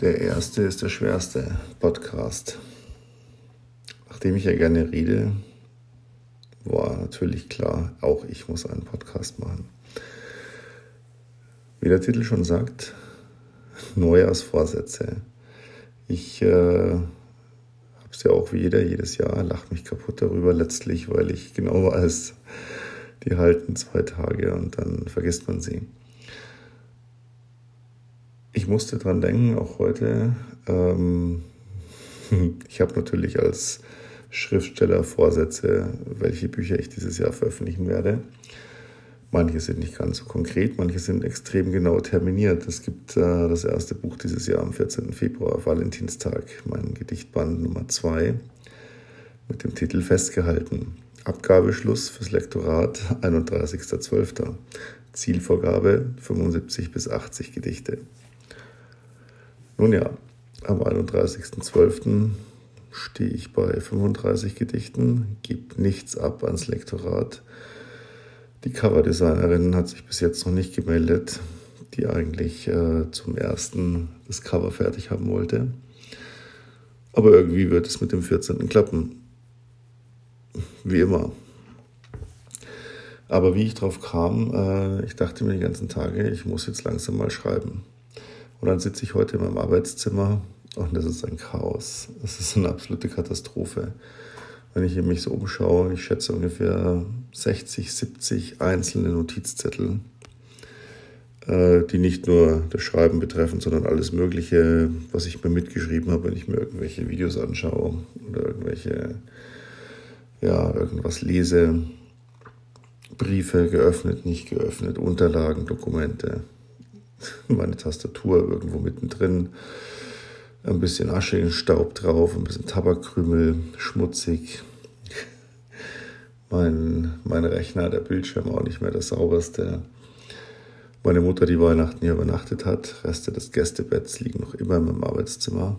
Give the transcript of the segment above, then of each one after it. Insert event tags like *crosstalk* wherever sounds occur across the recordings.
Der erste ist der schwerste Podcast. Nachdem ich ja gerne rede, war natürlich klar, auch ich muss einen Podcast machen. Wie der Titel schon sagt, Neujahrsvorsätze. Ich äh, habe es ja auch wie jeder jedes Jahr, lache mich kaputt darüber letztlich, weil ich genau weiß, die halten zwei Tage und dann vergisst man sie ich musste dran denken, auch heute. Ähm, *laughs* ich habe natürlich als Schriftsteller Vorsätze, welche Bücher ich dieses Jahr veröffentlichen werde. Manche sind nicht ganz so konkret, manche sind extrem genau terminiert. Es gibt äh, das erste Buch dieses Jahr am 14. Februar, Valentinstag, mein Gedichtband Nummer 2 mit dem Titel Festgehalten. Abgabeschluss fürs Lektorat 31.12. Zielvorgabe 75 bis 80 Gedichte. Nun ja, am 31.12. stehe ich bei 35 Gedichten, gebe nichts ab ans Lektorat. Die Coverdesignerin hat sich bis jetzt noch nicht gemeldet, die eigentlich äh, zum ersten das Cover fertig haben wollte. Aber irgendwie wird es mit dem 14. klappen. Wie immer. Aber wie ich drauf kam, äh, ich dachte mir die ganzen Tage, ich muss jetzt langsam mal schreiben. Und dann sitze ich heute in meinem Arbeitszimmer und das ist ein Chaos. Das ist eine absolute Katastrophe. Wenn ich mich so umschaue, ich schätze ungefähr 60, 70 einzelne Notizzettel, äh, die nicht nur das Schreiben betreffen, sondern alles Mögliche, was ich mir mitgeschrieben habe, wenn ich mir irgendwelche Videos anschaue oder irgendwelche, ja, irgendwas lese. Briefe geöffnet, nicht geöffnet, Unterlagen, Dokumente *laughs* meine Tastatur irgendwo mittendrin, ein bisschen Asche in Staub drauf, ein bisschen Tabakkrümel, schmutzig. Mein, mein Rechner, der Bildschirm auch nicht mehr das sauberste. Meine Mutter, die Weihnachten hier übernachtet hat, Reste des Gästebetts liegen noch immer in meinem Arbeitszimmer.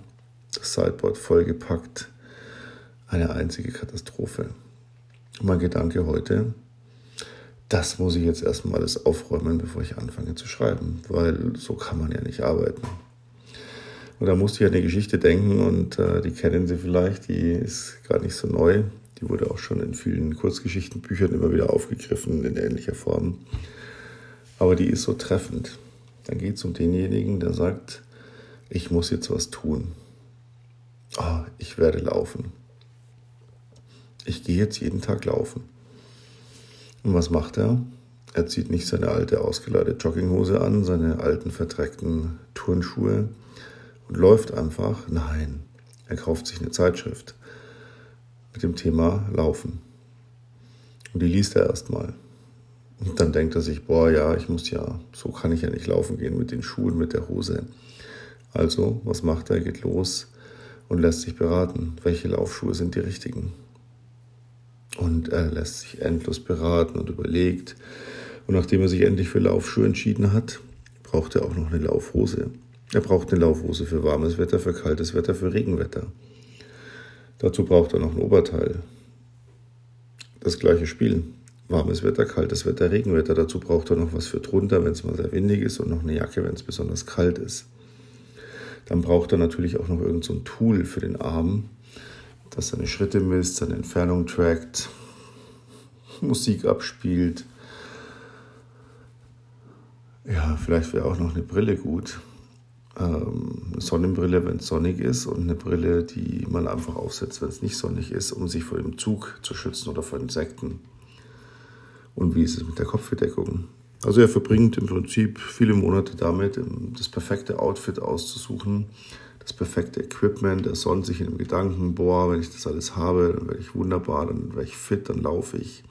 Das Sideboard vollgepackt. Eine einzige Katastrophe. Mein Gedanke heute, das muss ich jetzt erstmal alles aufräumen, bevor ich anfange zu schreiben, weil so kann man ja nicht arbeiten. Und da musste ich an eine Geschichte denken und äh, die kennen Sie vielleicht, die ist gar nicht so neu. Die wurde auch schon in vielen Kurzgeschichtenbüchern immer wieder aufgegriffen in ähnlicher Form. Aber die ist so treffend. Dann geht es um denjenigen, der sagt, ich muss jetzt was tun. Oh, ich werde laufen. Ich gehe jetzt jeden Tag laufen. Und was macht er? Er zieht nicht seine alte ausgeleitete Jogginghose an, seine alten verdreckten Turnschuhe und läuft einfach. Nein, er kauft sich eine Zeitschrift mit dem Thema Laufen. Und die liest er erstmal. Und dann denkt er sich, boah, ja, ich muss ja, so kann ich ja nicht laufen gehen mit den Schuhen, mit der Hose. Also, was macht er? Er geht los und lässt sich beraten, welche Laufschuhe sind die richtigen. Und er lässt sich endlos beraten und überlegt. Und nachdem er sich endlich für Laufschuhe entschieden hat, braucht er auch noch eine Laufhose. Er braucht eine Laufhose für warmes Wetter, für kaltes Wetter, für Regenwetter. Dazu braucht er noch ein Oberteil. Das gleiche Spiel. Warmes Wetter, kaltes Wetter, Regenwetter. Dazu braucht er noch was für drunter, wenn es mal sehr windig ist und noch eine Jacke, wenn es besonders kalt ist. Dann braucht er natürlich auch noch irgendein so Tool für den Arm, das seine Schritte misst, seine Entfernung trackt, Musik abspielt. Ja, vielleicht wäre auch noch eine Brille gut. Ähm, eine Sonnenbrille, wenn es sonnig ist, und eine Brille, die man einfach aufsetzt, wenn es nicht sonnig ist, um sich vor dem Zug zu schützen oder vor Insekten. Und wie ist es mit der Kopfbedeckung? Also er verbringt im Prinzip viele Monate damit, das perfekte Outfit auszusuchen, das perfekte Equipment. Er sonnt sich in dem Gedanken, boah, wenn ich das alles habe, dann werde ich wunderbar, dann werde ich fit, dann laufe ich.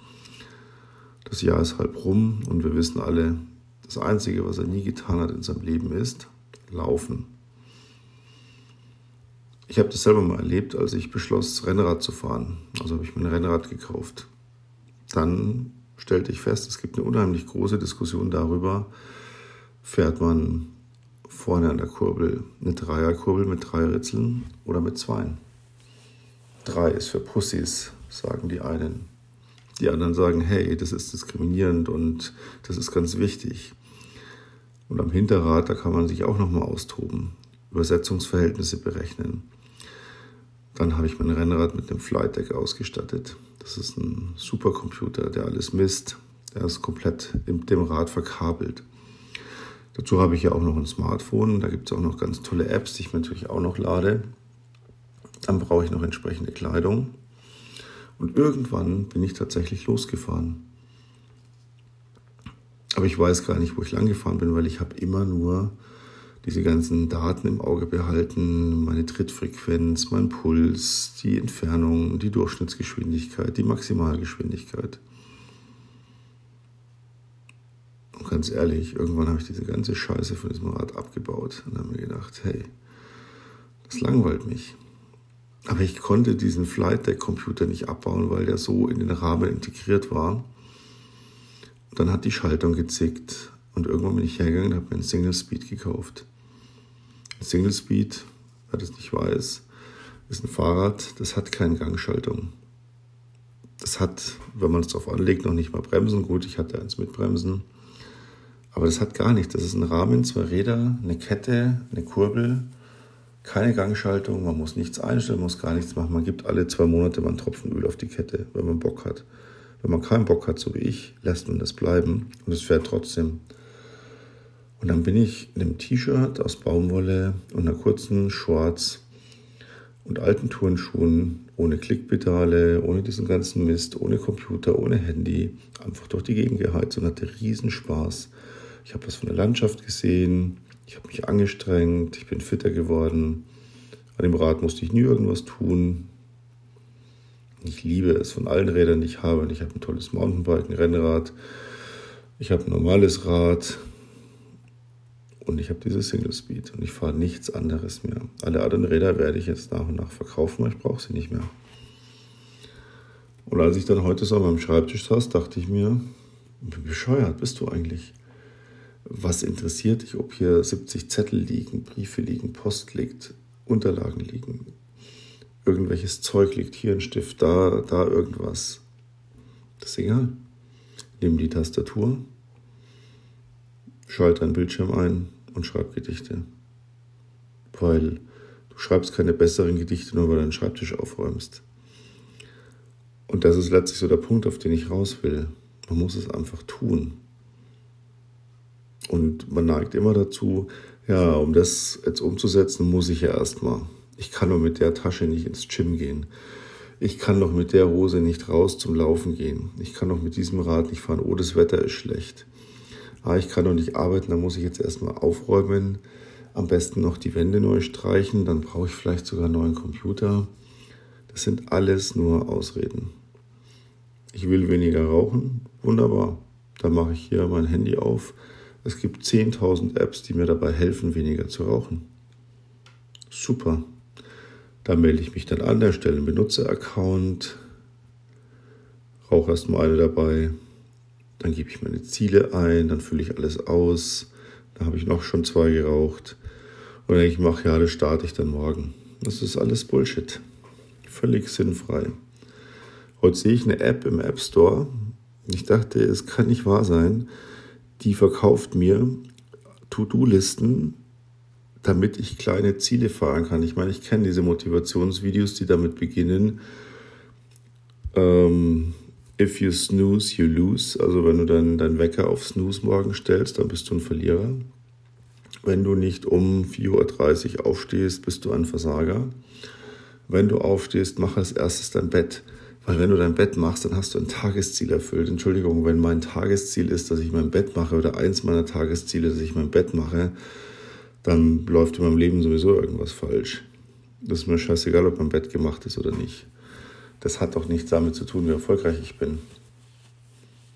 Das Jahr ist halb rum und wir wissen alle, das Einzige, was er nie getan hat in seinem Leben ist Laufen. Ich habe das selber mal erlebt, als ich beschloss, Rennrad zu fahren. Also habe ich mir ein Rennrad gekauft. Dann stellte ich fest, es gibt eine unheimlich große Diskussion darüber, fährt man vorne an der Kurbel eine Dreierkurbel mit drei Ritzeln oder mit zweien. Drei ist für Pussys, sagen die einen. Die anderen sagen, hey, das ist diskriminierend und das ist ganz wichtig. Und am Hinterrad, da kann man sich auch nochmal austoben. Übersetzungsverhältnisse berechnen. Dann habe ich mein Rennrad mit einem Flight Deck ausgestattet. Das ist ein Supercomputer, der alles misst. Der ist komplett in dem Rad verkabelt. Dazu habe ich ja auch noch ein Smartphone. Da gibt es auch noch ganz tolle Apps, die ich natürlich auch noch lade. Dann brauche ich noch entsprechende Kleidung. Und irgendwann bin ich tatsächlich losgefahren. Aber ich weiß gar nicht, wo ich lang gefahren bin, weil ich habe immer nur diese ganzen Daten im Auge behalten, meine Trittfrequenz, mein Puls, die Entfernung, die Durchschnittsgeschwindigkeit, die Maximalgeschwindigkeit. Und ganz ehrlich, irgendwann habe ich diese ganze Scheiße von diesem Rad abgebaut und habe mir gedacht, hey, das langweilt mich. Aber ich konnte diesen Flight Deck Computer nicht abbauen, weil der so in den Rahmen integriert war. Und dann hat die Schaltung gezickt und irgendwann bin ich hergegangen und habe mir einen Single Speed gekauft. Single Speed, wer das nicht weiß, ist ein Fahrrad, das hat keine Gangschaltung. Das hat, wenn man es darauf anlegt, noch nicht mal Bremsen. Gut, ich hatte eins mit Bremsen. Aber das hat gar nichts. Das ist ein Rahmen, zwei Räder, eine Kette, eine Kurbel, keine Gangschaltung. Man muss nichts einstellen, muss gar nichts machen. Man gibt alle zwei Monate mal einen Tropfen Öl auf die Kette, wenn man Bock hat. Wenn man keinen Bock hat, so wie ich, lässt man das bleiben und es fährt trotzdem. Und dann bin ich in einem T-Shirt aus Baumwolle und einer kurzen Shorts und alten Turnschuhen, ohne Klickpedale, ohne diesen ganzen Mist, ohne Computer, ohne Handy, einfach durch die Gegend geheizt und hatte riesen Spaß. Ich habe was von der Landschaft gesehen, ich habe mich angestrengt, ich bin fitter geworden. An dem Rad musste ich nie irgendwas tun. Ich liebe es von allen Rädern, die ich habe. ich habe ein tolles Mountainbike, ein Rennrad. Ich habe ein normales Rad. Und ich habe dieses Single Speed. Und ich fahre nichts anderes mehr. Alle anderen Räder werde ich jetzt nach und nach verkaufen, weil ich brauche sie nicht mehr. Und als ich dann heute so an meinem Schreibtisch saß, dachte ich mir, wie bescheuert bist du eigentlich? Was interessiert dich, ob hier 70 Zettel liegen, Briefe liegen, Post liegt, Unterlagen liegen, irgendwelches Zeug liegt, hier ein Stift, da, da irgendwas. Das ist egal. Nimm die Tastatur, schalte deinen Bildschirm ein und schreib Gedichte. Weil du schreibst keine besseren Gedichte, nur weil du deinen Schreibtisch aufräumst. Und das ist letztlich so der Punkt, auf den ich raus will. Man muss es einfach tun. Und man neigt immer dazu, ja, um das jetzt umzusetzen, muss ich ja erstmal. Ich kann nur mit der Tasche nicht ins Gym gehen. Ich kann doch mit der Hose nicht raus zum Laufen gehen. Ich kann doch mit diesem Rad nicht fahren. Oh, das Wetter ist schlecht. Ah, ich kann doch nicht arbeiten, da muss ich jetzt erstmal aufräumen. Am besten noch die Wände neu streichen, dann brauche ich vielleicht sogar einen neuen Computer. Das sind alles nur Ausreden. Ich will weniger rauchen, wunderbar. Dann mache ich hier mein Handy auf, es gibt 10.000 Apps, die mir dabei helfen, weniger zu rauchen. Super. Da melde ich mich dann an, erstelle einen Benutzeraccount, rauche erstmal eine dabei, dann gebe ich meine Ziele ein, dann fülle ich alles aus, da habe ich noch schon zwei geraucht und dann ich, mach ja, das starte ich dann morgen. Das ist alles Bullshit. Völlig sinnfrei. Heute sehe ich eine App im App Store. Ich dachte, es kann nicht wahr sein die verkauft mir To-Do-Listen, damit ich kleine Ziele fahren kann. Ich meine, ich kenne diese Motivationsvideos, die damit beginnen. Ähm, if you snooze, you lose. Also wenn du dann deinen Wecker auf Snooze morgen stellst, dann bist du ein Verlierer. Wenn du nicht um 4.30 Uhr aufstehst, bist du ein Versager. Wenn du aufstehst, mach als erstes dein Bett. Weil wenn du dein Bett machst, dann hast du ein Tagesziel erfüllt. Entschuldigung, wenn mein Tagesziel ist, dass ich mein Bett mache oder eins meiner Tagesziele, dass ich mein Bett mache, dann läuft in meinem Leben sowieso irgendwas falsch. Das ist mir scheißegal, ob mein Bett gemacht ist oder nicht. Das hat doch nichts damit zu tun, wie erfolgreich ich bin.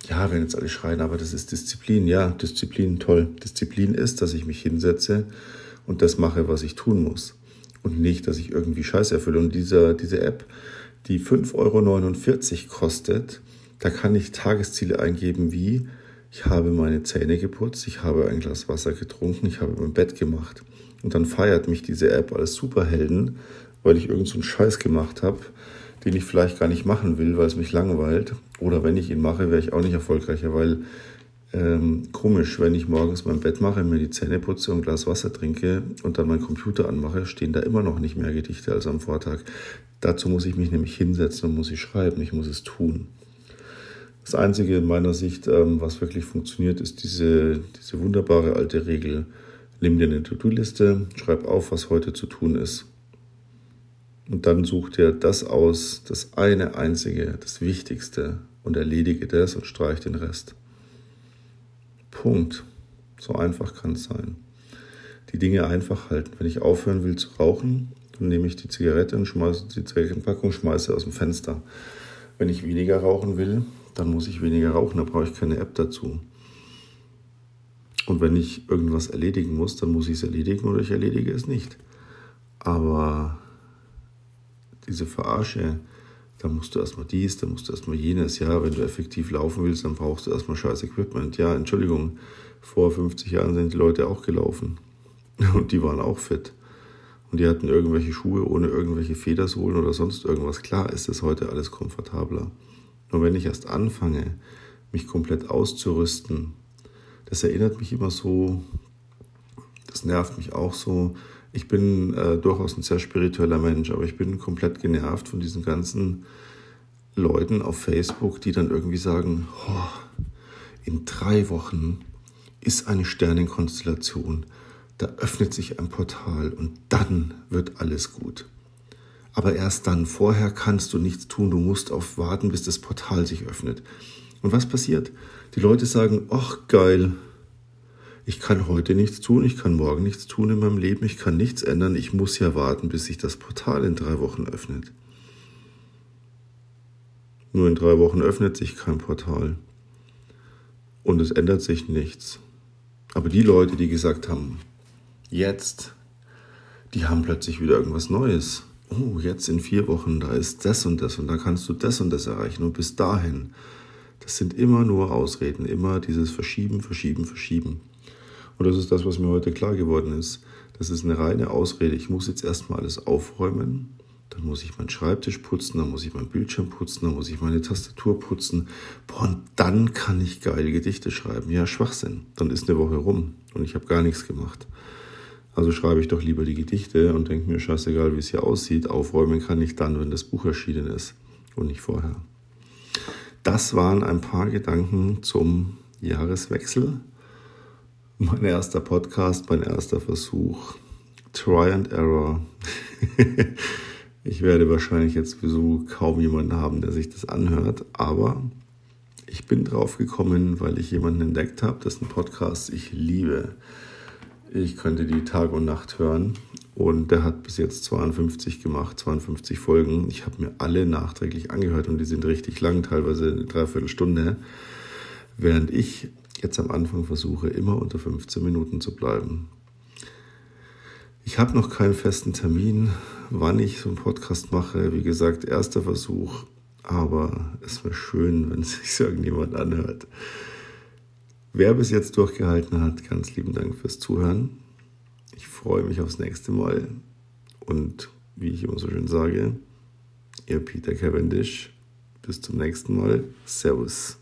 Ja, wenn jetzt alle schreien, aber das ist Disziplin. Ja, Disziplin, toll. Disziplin ist, dass ich mich hinsetze und das mache, was ich tun muss. Und nicht, dass ich irgendwie Scheiße erfülle. Und dieser, diese App, die 5,49 Euro kostet, da kann ich Tagesziele eingeben wie, ich habe meine Zähne geputzt, ich habe ein Glas Wasser getrunken, ich habe mein Bett gemacht. Und dann feiert mich diese App als Superhelden, weil ich irgendeinen so Scheiß gemacht habe, den ich vielleicht gar nicht machen will, weil es mich langweilt. Oder wenn ich ihn mache, wäre ich auch nicht erfolgreicher, weil ähm, komisch, wenn ich morgens mein Bett mache, mir die Zähne putze und ein Glas Wasser trinke und dann meinen Computer anmache, stehen da immer noch nicht mehr Gedichte als am Vortag. Dazu muss ich mich nämlich hinsetzen und muss ich schreiben, ich muss es tun. Das Einzige in meiner Sicht, ähm, was wirklich funktioniert, ist diese, diese wunderbare alte Regel. Nimm dir eine To-Do-Liste, schreib auf, was heute zu tun ist. Und dann such dir das aus, das eine einzige, das Wichtigste und erledige das und streich den Rest. Punkt. So einfach kann es sein. Die Dinge einfach halten. Wenn ich aufhören will zu rauchen, dann nehme ich die Zigarette und schmeiße die Zigarettenpackung, schmeiße aus dem Fenster. Wenn ich weniger rauchen will, dann muss ich weniger rauchen, da brauche ich keine App dazu. Und wenn ich irgendwas erledigen muss, dann muss ich es erledigen oder ich erledige es nicht. Aber diese Verarsche, da musst du erstmal dies, da musst du erstmal jenes. Ja, wenn du effektiv laufen willst, dann brauchst du erstmal scheiß Equipment. Ja, Entschuldigung, vor 50 Jahren sind die Leute auch gelaufen. *laughs* Und die waren auch fit. Und die hatten irgendwelche Schuhe ohne irgendwelche Federsohlen oder sonst irgendwas. Klar ist das heute alles komfortabler. Nur wenn ich erst anfange, mich komplett auszurüsten, das erinnert mich immer so, das nervt mich auch so, ich bin äh, durchaus ein sehr spiritueller Mensch, aber ich bin komplett genervt von diesen ganzen Leuten auf Facebook, die dann irgendwie sagen, oh, in drei Wochen ist eine Sternenkonstellation, da öffnet sich ein Portal und dann wird alles gut. Aber erst dann, vorher kannst du nichts tun, du musst auf warten, bis das Portal sich öffnet. Und was passiert? Die Leute sagen, ach geil, ich kann heute nichts tun, ich kann morgen nichts tun in meinem Leben, ich kann nichts ändern, ich muss ja warten, bis sich das Portal in drei Wochen öffnet. Nur in drei Wochen öffnet sich kein Portal. Und es ändert sich nichts. Aber die Leute, die gesagt haben, jetzt, die haben plötzlich wieder irgendwas Neues. Oh, jetzt in vier Wochen, da ist das und das und da kannst du das und das erreichen. Und bis dahin, das sind immer nur Ausreden, immer dieses Verschieben, Verschieben, Verschieben. Und das ist das, was mir heute klar geworden ist. Das ist eine reine Ausrede. Ich muss jetzt erstmal alles aufräumen. Dann muss ich meinen Schreibtisch putzen, dann muss ich meinen Bildschirm putzen, dann muss ich meine Tastatur putzen. Boah, und dann kann ich geile Gedichte schreiben. Ja, Schwachsinn. Dann ist eine Woche rum und ich habe gar nichts gemacht. Also schreibe ich doch lieber die Gedichte und denke mir, scheißegal, wie es hier aussieht. Aufräumen kann ich dann, wenn das Buch erschienen ist und nicht vorher. Das waren ein paar Gedanken zum Jahreswechsel. Mein erster Podcast, mein erster Versuch. Try and Error. *laughs* ich werde wahrscheinlich jetzt sowieso kaum jemanden haben, der sich das anhört, aber ich bin drauf gekommen, weil ich jemanden entdeckt habe, dessen Podcast ich liebe. Ich könnte die Tag und Nacht hören und der hat bis jetzt 52 gemacht, 52 Folgen. Ich habe mir alle nachträglich angehört und die sind richtig lang, teilweise eine Dreiviertelstunde, während ich jetzt am Anfang versuche, immer unter 15 Minuten zu bleiben. Ich habe noch keinen festen Termin, wann ich so einen Podcast mache. Wie gesagt, erster Versuch, aber es wäre schön, wenn sich irgendjemand anhört. Wer bis jetzt durchgehalten hat, ganz lieben Dank fürs Zuhören. Ich freue mich aufs nächste Mal. Und wie ich immer so schön sage, ihr Peter Cavendish. Bis zum nächsten Mal. Servus.